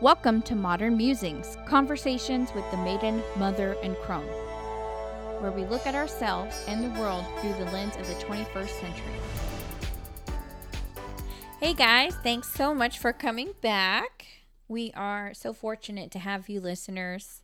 Welcome to Modern Musings, conversations with the maiden, mother, and crone, where we look at ourselves and the world through the lens of the 21st century. Hey guys, thanks so much for coming back. We are so fortunate to have you listeners.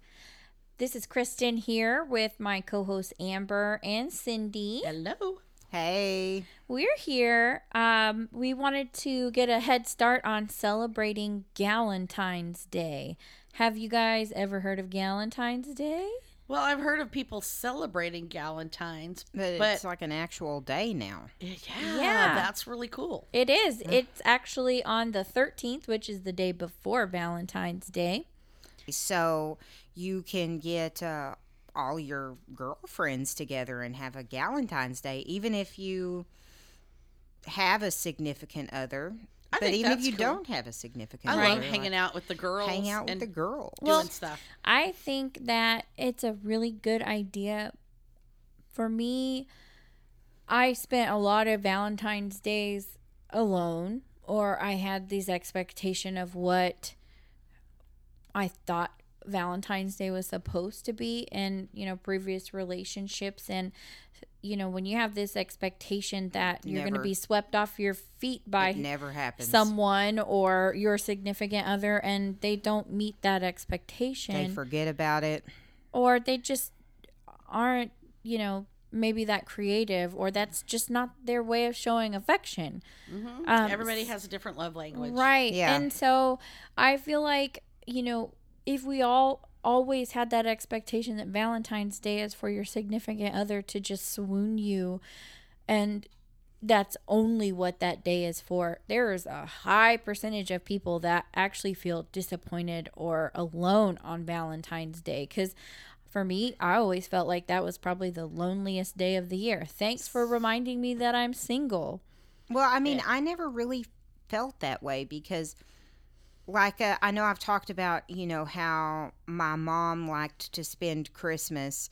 This is Kristen here with my co hosts Amber and Cindy. Hello. Hey. We're here. Um, we wanted to get a head start on celebrating Galentine's Day. Have you guys ever heard of Galentine's Day? Well, I've heard of people celebrating Galentine's, But, but, it's like an actual day now. yeah, Yeah. that's really cool. It is. It's actually on the 13th, which is the day before Valentine's Day. So you can get uh, all your girlfriends together and have a Galentine's Day, even if you have a significant other. I but think even if you cool. don't have a significant I other, love hanging like, out with the girls. hang out with the girls. doing Well, stuff. I think that it's a really good idea. For me, I spent a lot of Valentine's days alone, or I had these expectation of what I thought Valentine's Day was supposed to be in, you know, previous relationships. And, you know, when you have this expectation that you're going to be swept off your feet by it never happens. someone or your significant other and they don't meet that expectation they forget about it. or they just aren't you know maybe that creative or that's just not their way of showing affection um, Everybody has a different love language. right Yeah. and so i feel like you know if we all always had that expectation that valentine's day is for your significant other to just swoon you and that's only what that day is for. There is a high percentage of people that actually feel disappointed or alone on Valentine's Day. Because for me, I always felt like that was probably the loneliest day of the year. Thanks for reminding me that I'm single. Well, I mean, I never really felt that way because, like, uh, I know I've talked about, you know, how my mom liked to spend Christmas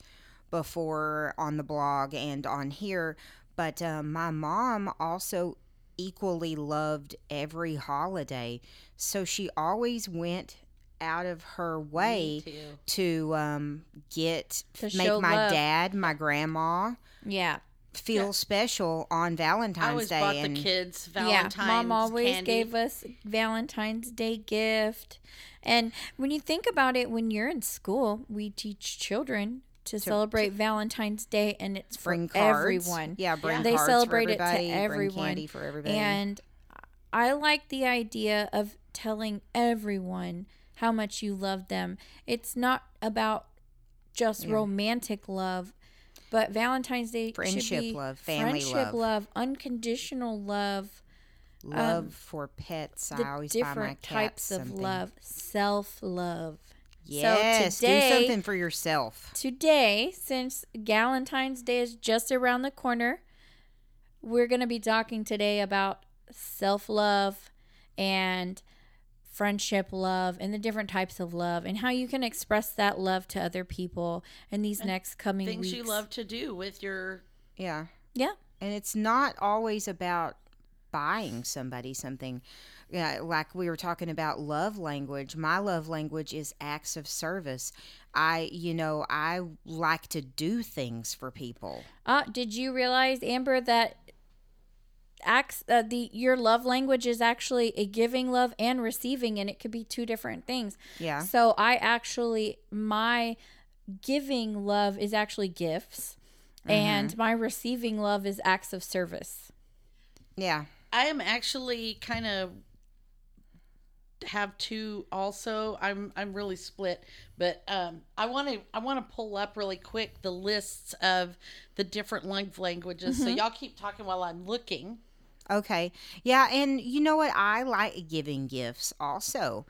before on the blog and on here, but uh, my mom also equally loved every holiday. So she always went out of her way to um, get, To make my love. dad, my grandma Yeah. Feel special on Valentine's I always Day. bought and the kids Valentine's yeah, mom always candy. gave us Valentine's Day gift. And when you think about it, when you're in school, we teach children to, celebrate Valentine's Day, and it's for cards. everyone. Yeah, bring they cards celebrate for it to everybody, bring everyone. candy for everybody. And I like the idea of telling everyone how much you love them. It's not about just romantic love, but Valentine's Day should Friendship love, family friendship love. unconditional love, love for pets. um, I always buy my different types of something. love, self love. Yes, today- do something for yourself. Today, since Valentine's Day is just around the corner, we're going to be talking today about self love and friendship love and the different types of love and how you can express that love to other people in these next coming Things weeks. you love to do with your. Yeah, Yeah. and it's not always about buying somebody something. Yeah, like we were talking about love language. My love language is acts of service. I, you know, I like to do things for people. Uh, did you realize, Amber, that acts uh, the your love language is actually a giving love and receiving, and it could be two different things. Yeah. So I actually my giving love is actually gifts, and my receiving love is acts of service. Yeah. I am actually kind of have two also i'm i'm really split but um i want to i want to pull up really quick the lists of the different love languages so y'all keep talking while i'm looking Okay. Yeah, and you know what? I like giving gifts also,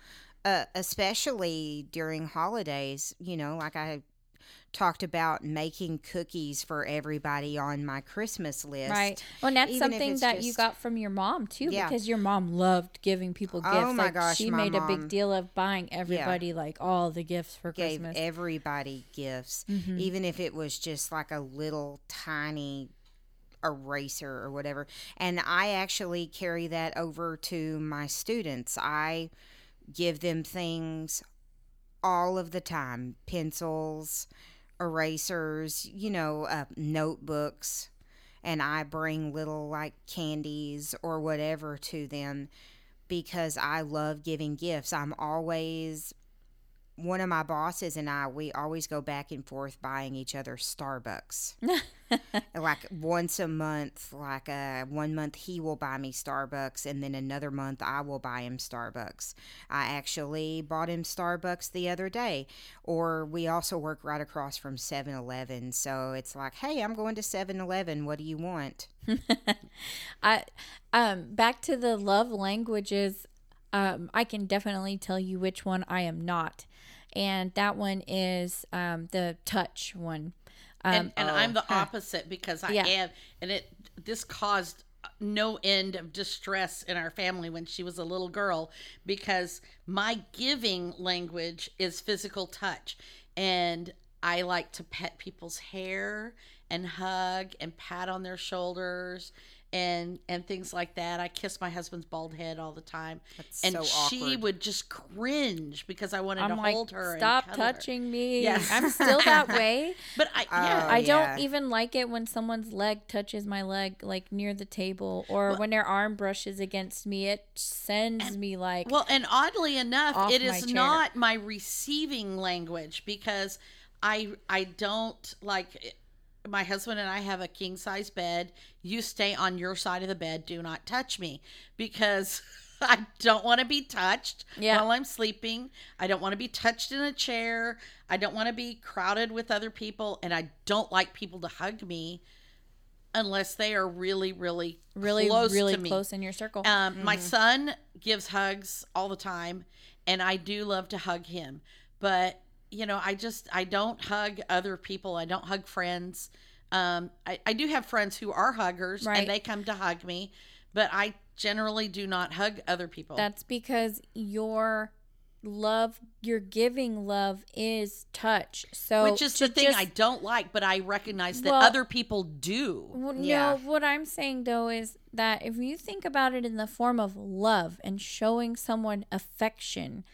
uh, especially during holidays. You know, like I talked about making cookies for everybody on my Christmas list. Right. Well, and that's Even something that you got from your mom too, Yeah. because your mom loved giving people gifts. Oh my like, gosh, she my made a big deal of buying everybody like all the gifts for Gave Christmas. everybody gifts, Mm-hmm. even if it was just like a little tiny eraser or whatever. And I actually carry that over to my students. I give them things all of the time pencils, erasers, you know, uh, notebooks. And I bring little like candies or whatever to them because I love giving gifts. I'm always one of my bosses and I, we always go back and forth buying each other Starbucks. like once a month, like uh, one month he will buy me Starbucks, and then another month I will buy him Starbucks. I actually bought him Starbucks the other day. Or we also work right across from 7 Eleven. So it's like, hey, I'm going to 7 Eleven. What do you want? I um back to the love languages. Um, I can definitely tell you which one I am not, and that one is um the touch one. Um, and and I'm oh, the opposite because I Yeah. am, and it this caused no end of distress in our family when she was a little girl because my giving language is physical touch, and I like to pet people's hair and hug and pat on their shoulders. And, and things like that. I kiss my husband's bald head all the time, That's and so she would just cringe because I wanted I'm to like, hold her. stop and cuddle her." touching me. Yes. I'm still that way. But I, oh, yeah, Oh, I don't even like it when someone's leg touches my leg, like near the table, or when their arm brushes against me. It sends me like, Well, and oddly enough, Off it my is chair. not my receiving language because I I don't like my husband and I have a king size bed. You stay on your side of the bed. Do not touch me because I don't want to be touched Yeah. while I'm sleeping. I don't want to be touched in a chair. I don't want to be crowded with other people and I don't like people to hug me unless they are really really really, close really to me. close in your circle. Um, My son gives hugs all the time, and I do love to hug him. But you know, I just I don't hug other people. I don't hug friends. Um, I, I do have friends who are huggers, Right. and they come to hug me, but I generally do not hug other people. That's because your love, your giving love is touch. So which is the thing just- I don't like, but I recognize that Well- other people do. Well, Yeah. No, what I'm saying though is that if you think about it in the form of love and showing someone affection,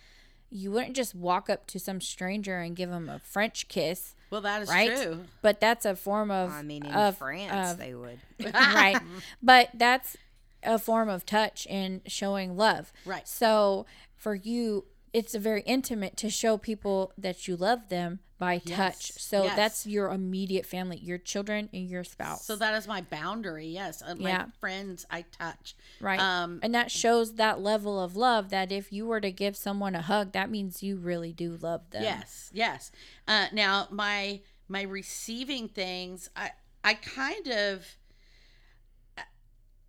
you wouldn't just walk up to some stranger and give them a French kiss, Well, that is right? true. But that's a form of I mean, in of, France, of- they would. right. But that's a form of touch and showing love. Right. So for you, it's a very intimate to show people that you love them by touch. So Yes. that's your immediate family, your children and your spouse. So that is my boundary. Yes, Uh, my Yeah. friends I touch. right. Um, and that shows that level of love that if you were to give someone a hug, that means you really do love them. Yes, yes. Uh, now my my receiving things, I I kind of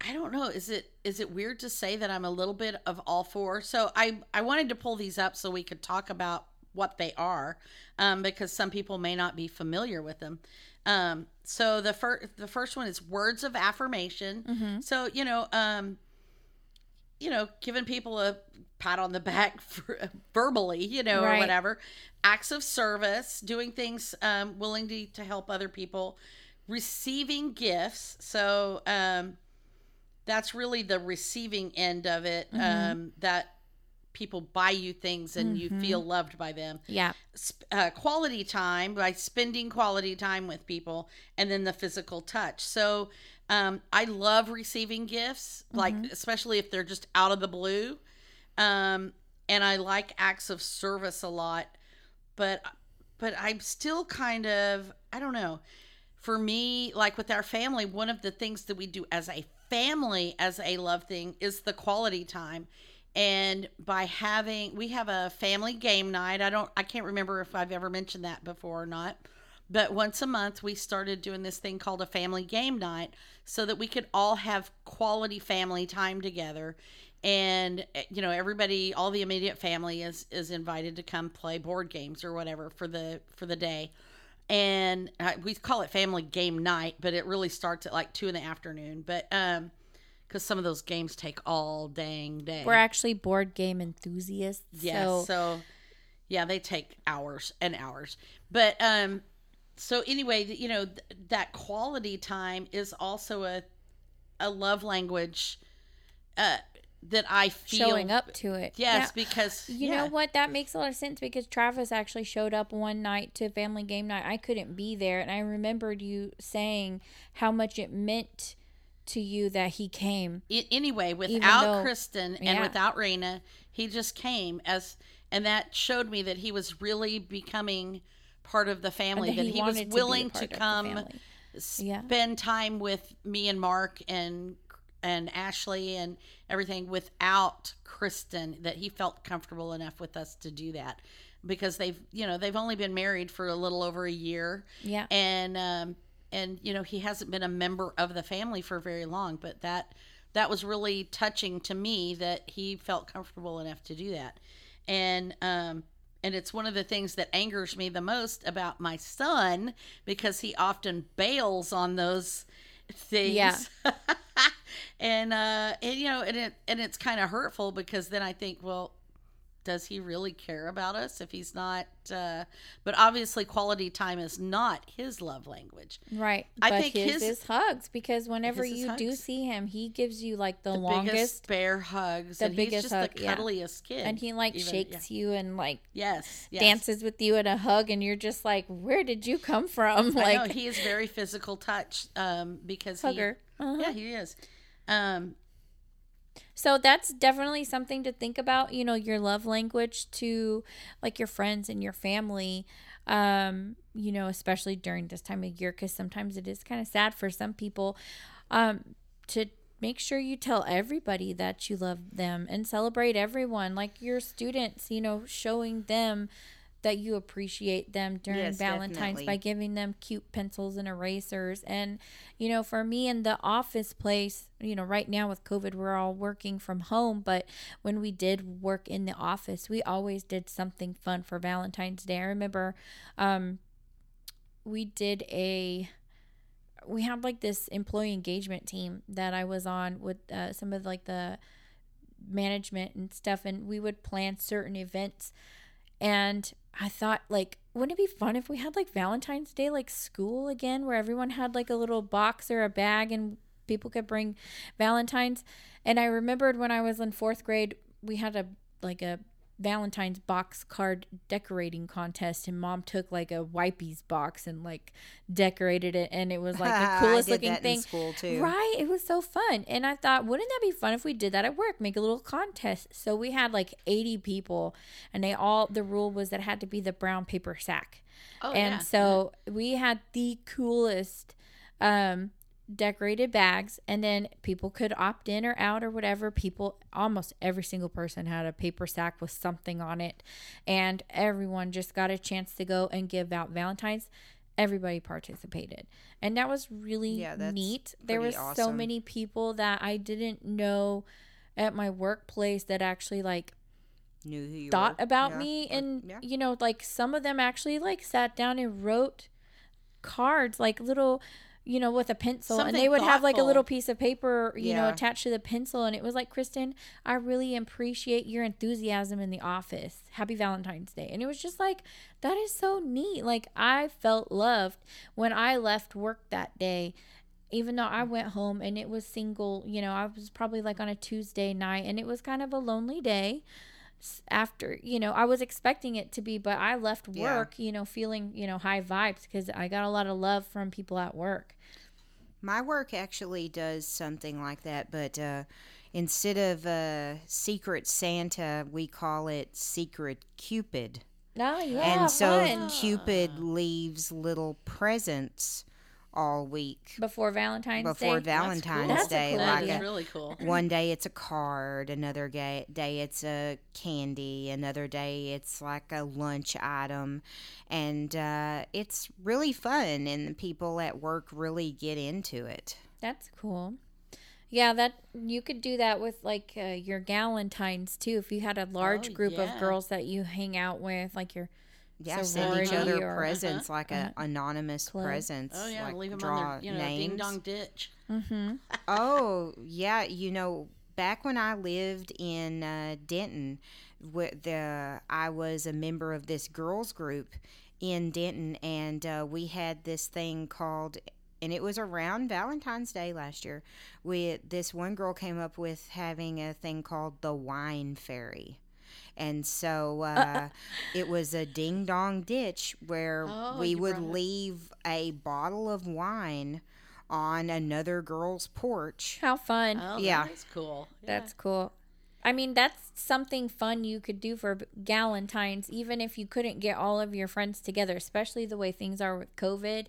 I don't know. Is it is it weird to say that I'm a little bit of all four? So I I wanted to pull these up so we could talk about what they are, um, because some people may not be familiar with them. Um, so the first the first one is words of affirmation. So you know, um, you know, giving people a pat on the back for, verbally, you know, or whatever. Acts of service, doing things um, willing to, to help other people, receiving gifts. So um, that's really the receiving end of it. Um, that people buy you things and you feel loved by them. Yeah. uh, quality time by spending quality time with people and then the physical touch. So um, i love receiving gifts like especially if they're just out of the blue. Um, and i like acts of service a lot but but i'm still kind of i don't know. For me like with our family one of the things that we do as a family as a love thing is the quality time and by having we have a family game night. I don't i can't remember if i've ever mentioned that before or not but once a month we started doing this thing called a family game night so that we could all have quality family time together. And eh, you know everybody all the immediate family is is invited to come play board games or whatever for the for the day. And uh, we call it family game night but it really starts at like two in the afternoon. But um because some of those games take all dang day We're actually board game enthusiasts. Yes. So, So, yeah, they take hours and hours. But um so anyway, you know, th- that quality time is also a a love language uh that I feel showing up to it. Yes, Yeah. because You yeah. know what? That makes a lot of sense because Travis actually showed up one night to family game night. I couldn't be there, and I remembered you saying how much it meant to you that he came. Anyway, without though- Kristen and Yeah. without Raina, he just came as, and that showed me that he was really becoming part of the family. And That he he, was wanted to willing to come family. Yeah. spend time with me and Mark and and Ashley and everything without Kristen. That he felt comfortable enough with us to do that because they've you know they've only been married for a little over a year Yeah. and um and you know he hasn't been a member of the family for very long but that that was really touching to me that he felt comfortable enough to do that and um and it's one of the things that angers me the most about my son because he often bails on those things Yeah. and uh and you know and it and it's kind of hurtful because then i think well does he really care about us if he's not uh but obviously quality time is not his love language Right. I but think his, his- is hugs because whenever you do see him, he gives you like the, the longest bear hugs the and biggest he's just hug, the yeah. kid and he like even- shakes you and like yes, yes dances with you in a hug and you're just like, Where did you come from? I know Like he is very physical touch um because hugger. he Uh-huh. yeah he is um So that's definitely something to think about, you know, your love language to like your friends and your family. Um, you know, especially during this time of year cuz sometimes it is kind of sad for some people um to make sure you tell everybody that you love them and celebrate everyone like your students, you know, showing them that you appreciate them during Yes, Valentine's definitely. by giving them cute pencils and erasers. And, you know, for me in the office place, you know, right now with COVID, we're all working from home. But when we did work in the office, we always did something fun for Valentine's Day. I remember um, we did a. We had like this employee engagement team that I was on with uh, some of like the management and stuff, and we would plan certain events. And I thought, like, wouldn't it be fun if we had like Valentine's Day, like school again, where everyone had like a little box or a bag and people could bring Valentine's? And I remembered when I was in fourth grade, we had a like a Valentine's box card decorating contest, and mom took like a Wipes box and like decorated it, and it was like the I coolest did looking that in thing. school, too. Right? It was so fun. And I thought, wouldn't that be fun if we did that at work? Make a little contest. So we had like 80 people, and they all, the rule was that it had to be the brown paper sack. oh and yeah. so we had the coolest um, decorated bags, and then people could opt in or out or whatever. People, almost every single person had a paper sack with something on it, and everyone just got a chance to go and give out Valentine's. Everybody participated, and that was really Yeah, neat. There was pretty so many people that I didn't know at my workplace that actually like Knew who you thought were. about Yeah. me and yeah. you know like some of them actually like sat down and wrote cards like little you know with a pencil and they would have like a little piece of paper you know attached to the pencil and it was like kristen i really appreciate your enthusiasm in the office. Happy valentine's day. And it was just like that is so neat. Like i felt loved when i left work that day even though I went home and it was single, you know, I was probably like on a Tuesday night and it was kind of a lonely day after, you know, I was expecting it to be, but I left Yeah. work, you know, feeling, you know, high vibes because I got a lot of love from people at work. My work actually does something like that, but uh, instead of uh, Secret Santa, we call it Secret Cupid. Oh, yeah. and so fun. Cupid leaves little presents all week. before Valentine's Before Day. Val- That's Valentine's cool. That's a Day, cool like is idea. a, really cool. one day it's a card, another ga- day it's a candy, another day it's like a lunch item, and uh, it's really fun, and the people at work really get into it. That's cool. Yeah, that you could do that with like uh, your Galentines too. If you had a large Oh, group of girls that you hang out with, like your Yeah, send each other or- presents like a uh, anonymous club. presents. Oh yeah, like leave them draw on their you know ding dong ditch. mm-hmm. oh yeah, you know, back when I lived in uh, Denton, wh- the I was a member of this girls group in Denton, and uh, we had this thing called and it was around Valentine's Day last year. We this one girl came up with having a thing called the wine fairy. And so uh, it was a ding dong ditch where Oh, we would brought leave a bottle of wine on another girl's porch. How fun. Oh, Yeah. that's cool. Yeah. That's cool. I mean, that's something fun you could do for Galentine's, even if you couldn't get all of your friends together, especially the way things are with COVID.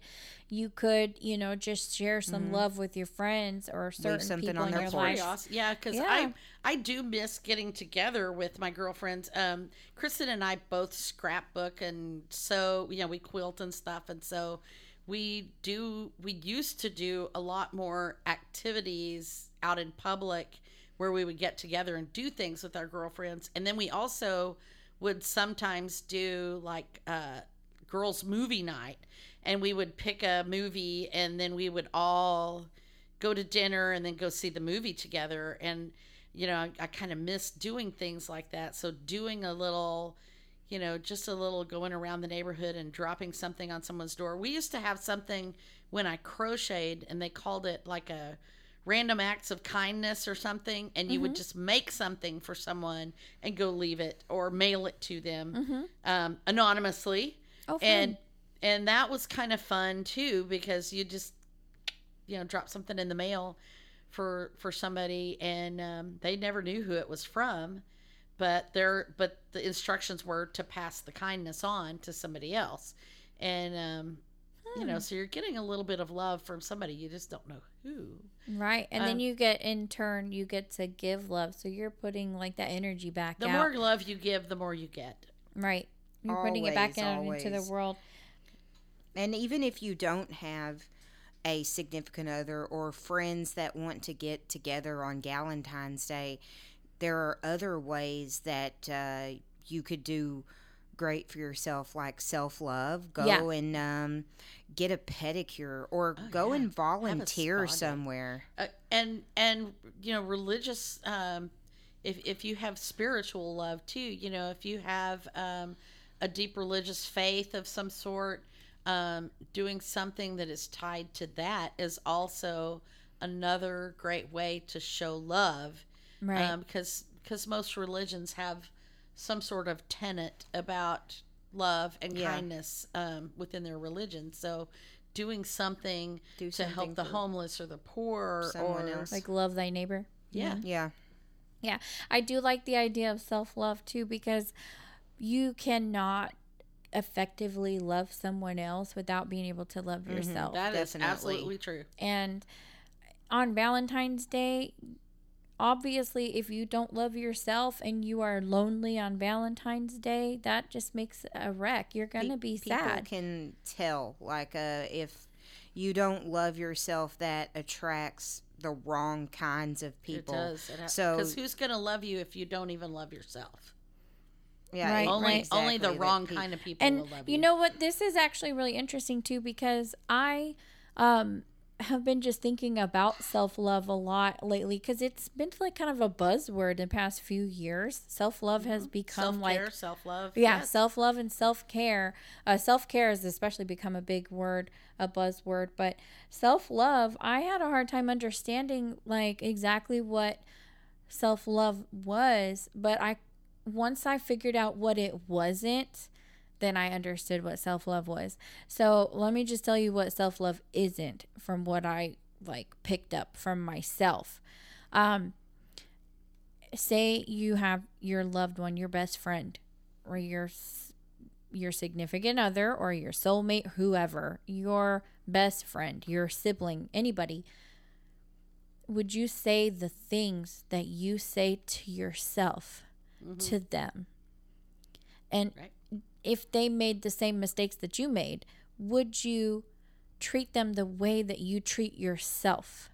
You could, you know, just share some love with your friends or certain Mm-hmm. something people on in their your porch. life. Awesome. Yeah, because Yeah. I I do miss getting together with my girlfriends. Um, Kristen and I both scrapbook and so you know we quilt and stuff, and so we do we used to do a lot more activities out in public where we would get together and do things with our girlfriends, and then we also would sometimes do like uh, girls movie night, and we would pick a movie, and then we would all go to dinner and then go see the movie together. And you know i, I kind of miss doing things like that. So doing a little you know just a little going around the neighborhood and dropping something on someone's door. We used to have something when i crocheted and they called it like a random acts of kindness or something and you would just make something for someone and go leave it or mail it to them um, anonymously. Oh, fun. and and that was kind of fun too because you just you know drop something in the mail for for somebody and um, they never knew who it was from but there but the instructions were to pass the kindness on to somebody else. And um, you Hmm. know so you're getting a little bit of love from somebody you just don't know who Right. And then Um, you get, in turn, you get to give love. So you're putting like that energy back the out. more love you give the more you get right. You're putting it back out into the world. And even if you don't have a significant other or friends that want to get together on Valentine's Day, there are other ways that uh, you could do great for yourself, like self love. Go Yeah. and um, get a pedicure or Oh, go yeah. and volunteer somewhere. uh, and and you know religious um if if you have spiritual love too you know if you have um a deep religious faith of some sort um doing something that is tied to that is also another great way to show love Right. um because because most religions have some sort of tenet about love and Yeah. kindness um, within their religion so doing something Do to help the homeless or the poor someone or else. like love thy neighbor. yeah Yeah. Yeah, I do like the idea of self love too because you cannot effectively love someone else without being able to love yourself. that is Definitely. absolutely true and on Valentine's Day, obviously, if you don't love yourself and you are lonely on Valentine's Day, that just makes a wreck. You're going to be people sad. can tell like uh, if you don't love yourself that attracts the wrong kinds of people it does it so because who's gonna love you if you don't even love yourself yeah Right, only right. only the exactly, wrong kind of people and will love you you know what this is actually really interesting too because i um have been just thinking about self-love a lot lately because it's been like kind of a buzzword in the past few years. Self-love has become self-care like self-love yeah yes. self-love and self-care. Uh, self-care has especially become a big word a buzzword but self-love i had a hard time understanding like exactly what self-love was but i once i figured out what it wasn't then i understood what self-love was. So let me just tell you what self-love isn't from what i like picked up from myself. Um say you have your loved one your best friend or your your significant other or your soulmate whoever your best friend your sibling anybody would you say the things that you say to yourself to them? And Right. If they made the same mistakes that you made would you treat them the way that you treat yourself?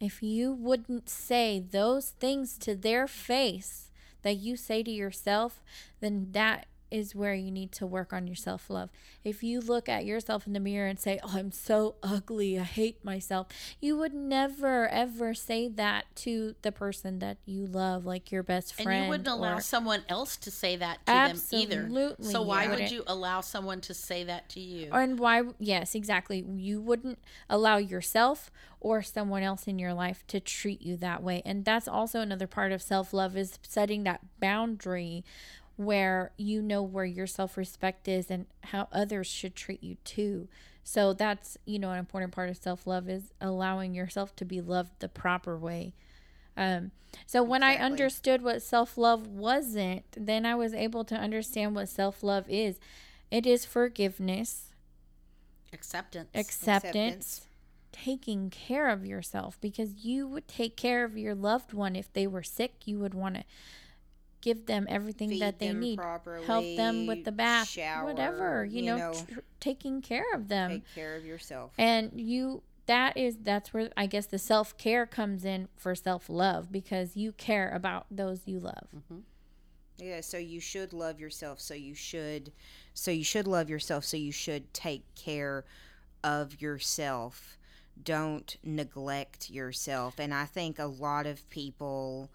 If you wouldn't say those things to their face that you say to yourself, then that is where you need to work on your self love. If you look at yourself in the mirror and say, Oh, I'm so ugly, I hate myself, you would never, ever say that to the person that you love, like your best friend. And you wouldn't allow or- someone else to say that to them either. Absolutely, So why would wouldn't. you allow someone to say that to you? And why, yes, exactly. You wouldn't allow yourself or someone else in your life to treat you that way. And that's also another part of self love is setting that boundary where you know where your self respect is and how others should treat you too. So that's, you know, an important part of self love is allowing yourself to be loved the proper way. Um, so when I understood what self love wasn't, then I was able to understand what self love is. It is forgiveness, Acceptance. acceptance, Acceptance. taking care of yourself because you would take care of your loved one if they were sick. You would want to give them everything Feed that they need, properly, help them with the bath, shower, whatever, you, you know, know. tr- taking care of them. Take care of yourself. And you that is that's where I guess the self-care comes in for self-love because you care about those you love. Mm-hmm. Yeah, so you should love yourself. So you should, so you should love yourself. So you should take care of yourself. Don't neglect yourself. And I think a lot of people,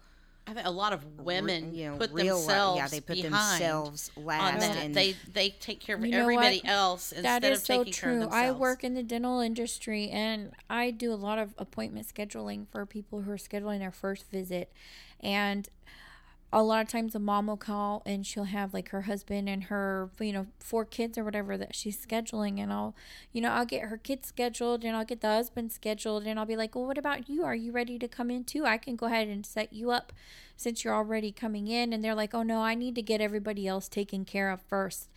I think a lot of women you know, put real- themselves yeah, they put behind themselves on last, that. and they they take care of You know everybody what? else That instead is of so taking care of true. themselves. I work in the dental industry and I do a lot of appointment scheduling for people who are scheduling their first visit. And a lot of times a mom will call and she'll have like her husband and her, you know, four kids or whatever that she's scheduling and I'll, you know, I'll get her kids scheduled and I'll get the husband scheduled and I'll be like, "Well, what about you? Are you ready to come in too? I can go ahead and set you up since you're already coming in." And they're like, "Oh no, I need to get everybody else taken care of first.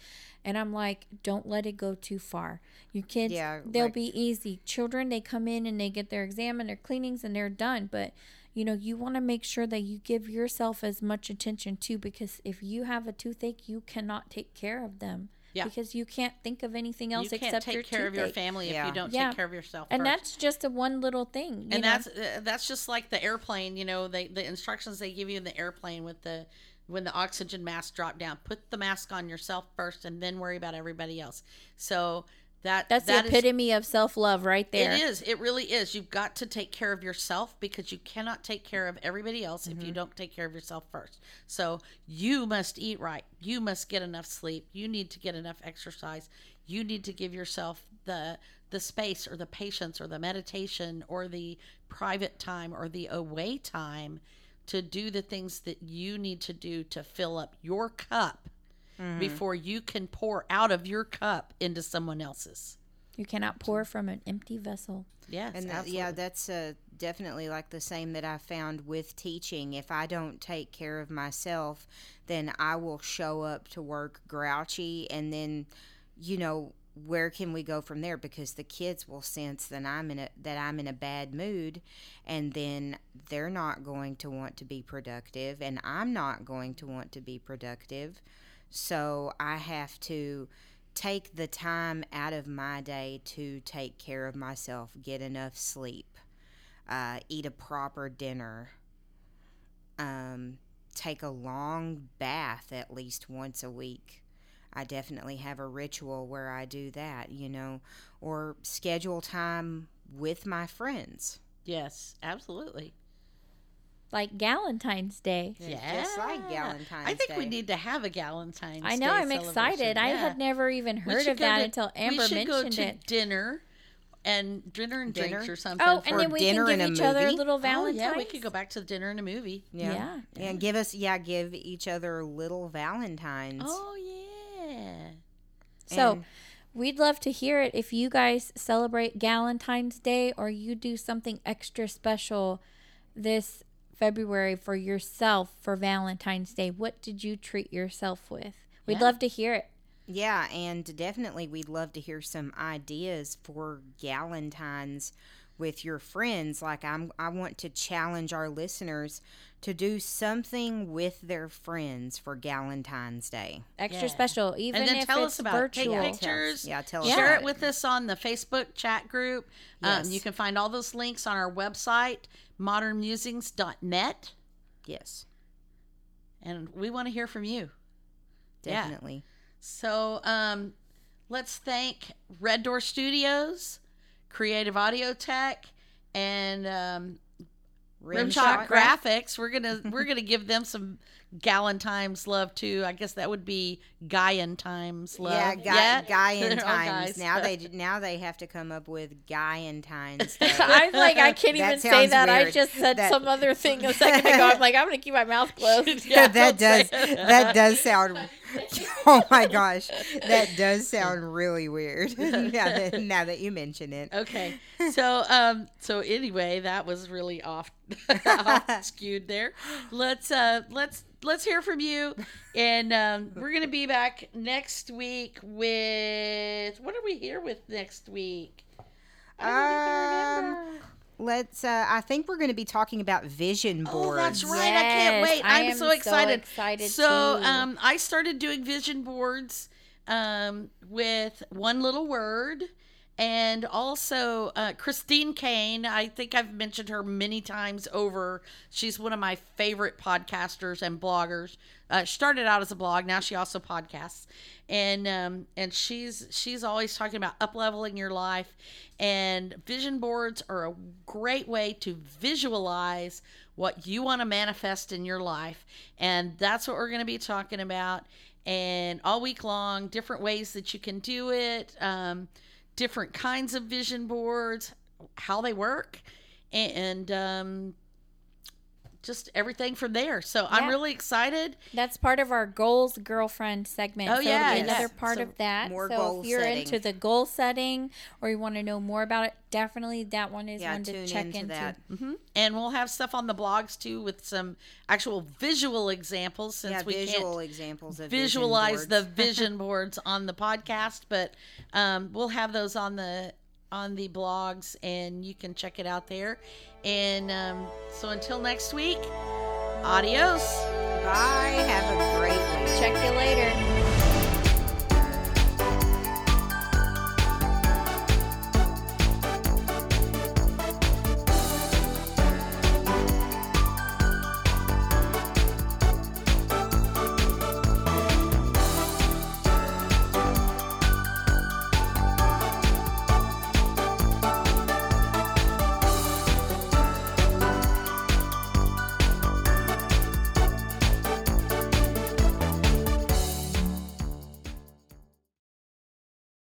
And I'm like, don't let it go too far. Your kids, Yeah, they'll like- be easy. Children, they come in and they get their exam and their cleanings and they're done. But, you know, you want to make sure that you give yourself as much attention too, because if you have a toothache, you cannot take care of them. Yeah. Because you can't think of anything else you can't except take your care of your toothache. family if you don't Yeah. take care of yourself. And first. that's just a one little thing. You and know? that's uh, that's just like the airplane you know they the instructions they give you in the airplane with the when the oxygen mask drop down put the mask on yourself first and then worry about everybody else so that that's that the is- epitome of self love right there. it is. It really is. You've got to take care of yourself because you cannot take care of everybody else if Mm-hmm. you don't take care of yourself first. So you must eat right. You must get enough sleep. You need to get enough exercise. You need to give yourself the the space or the patience or the meditation or the private time or the away time to do the things that you need to do to fill up your cup Mm-hmm. before you can pour out of your cup into someone else's You cannot pour from an empty vessel. yes and that, yeah, that's uh, definitely like the same that I found with teaching. If I don't take care of myself, then I will show up to work grouchy, and then, you know, where can we go from there? Because the kids will sense that I'm in a that I'm in a bad mood, and then they're not going to want to be productive, and I'm not going to want to be productive. So I have to take the time out of my day to take care of myself, get enough sleep, uh, eat a proper dinner, um, take a long bath at least once a week. I definitely have a ritual where I do that, you know, or schedule time with my friends. Yes, absolutely. Like Galentine's Day. Yeah, Just like Galentine's I think we need to have a Galentine's. I know, Day I'm celebration. excited. I Yeah. had never even heard of that to- until Amber we should mentioned go to it. dinner and dinner and drinks or oh, something. Oh, for- and then we dinner can give a each other movie? little Oh, yeah, we could go back to the dinner and a movie. Yeah. And give us, yeah, give each other little Valentines. Oh yeah. So And- we'd love to hear it if you guys celebrate Galentine's Day or you do something extra special this February for yourself for Valentine's Day. What did you treat yourself with? We'd Yeah. love to hear it. Yeah, and definitely we'd love to hear some ideas for Galentine's with your friends. Like I'm I want to challenge our listeners to do something with their friends for Galentine's Day. Extra Yeah. special, even and then if tell it's us about virtual. it. Take pictures. Yeah, tell us Share it with us on the Facebook chat group. Um, Yes. you can find all those links on our website, modernmusings.net. Yes. And we want to hear from you. Yeah. definitely. So um, let's thank Red Door Studios, Creative Audio Tech, and um, Rimshot Graphics. We're gonna we're gonna give them some Galentimes love too. I guess that would be Gaian times love. Yeah, guy, guy in times. Now they now they have to come up with guy in times. I'm like, I can't That even say that. I just said That- some other thing a second ago. I'm like, I'm gonna keep my mouth closed. Yeah, that does that does sound. Oh my gosh, that does sound really weird. now that now that you mention it. Okay. So um so anyway, that was really off, off skewed there. Let's uh let's let's hear from you and um we're going to be back next week with what are we here with next week? I don't even Um. Let's. Uh, I think we're going to be talking about vision boards. Oh, that's right. I can't wait. I I'm am so so excited. excited So, um, I started doing vision boards um, with one little word. And also, uh, Christine Kane, I think I've mentioned her many times over. She's one of my favorite podcasters and bloggers. Uh, she started out as a blog, now she also podcasts, and um, and she's she's always talking about up leveling your life. And vision boards are a great way to visualize what you want to manifest in your life, and that's what we're going to be talking about. And all week long, different ways that you can do it. Um, different kinds of vision boards, how they work, and um, just everything from there. So I'm really excited. That's part of our goals girlfriend segment. Oh, so yeah, it'll another part So of that. more so goal if you're setting. into the goal setting or you want to know more about it, definitely that one is Yeah, one to check into into. that. hmm And we'll have stuff on the blogs too with some actual visual examples since yeah, we visual can't examples of visualize vision the vision boards on the podcast, but um, we'll have those on the on the blogs and you can check it out there. And um, so until next week, adios. Bye. Have a great week. Check you later.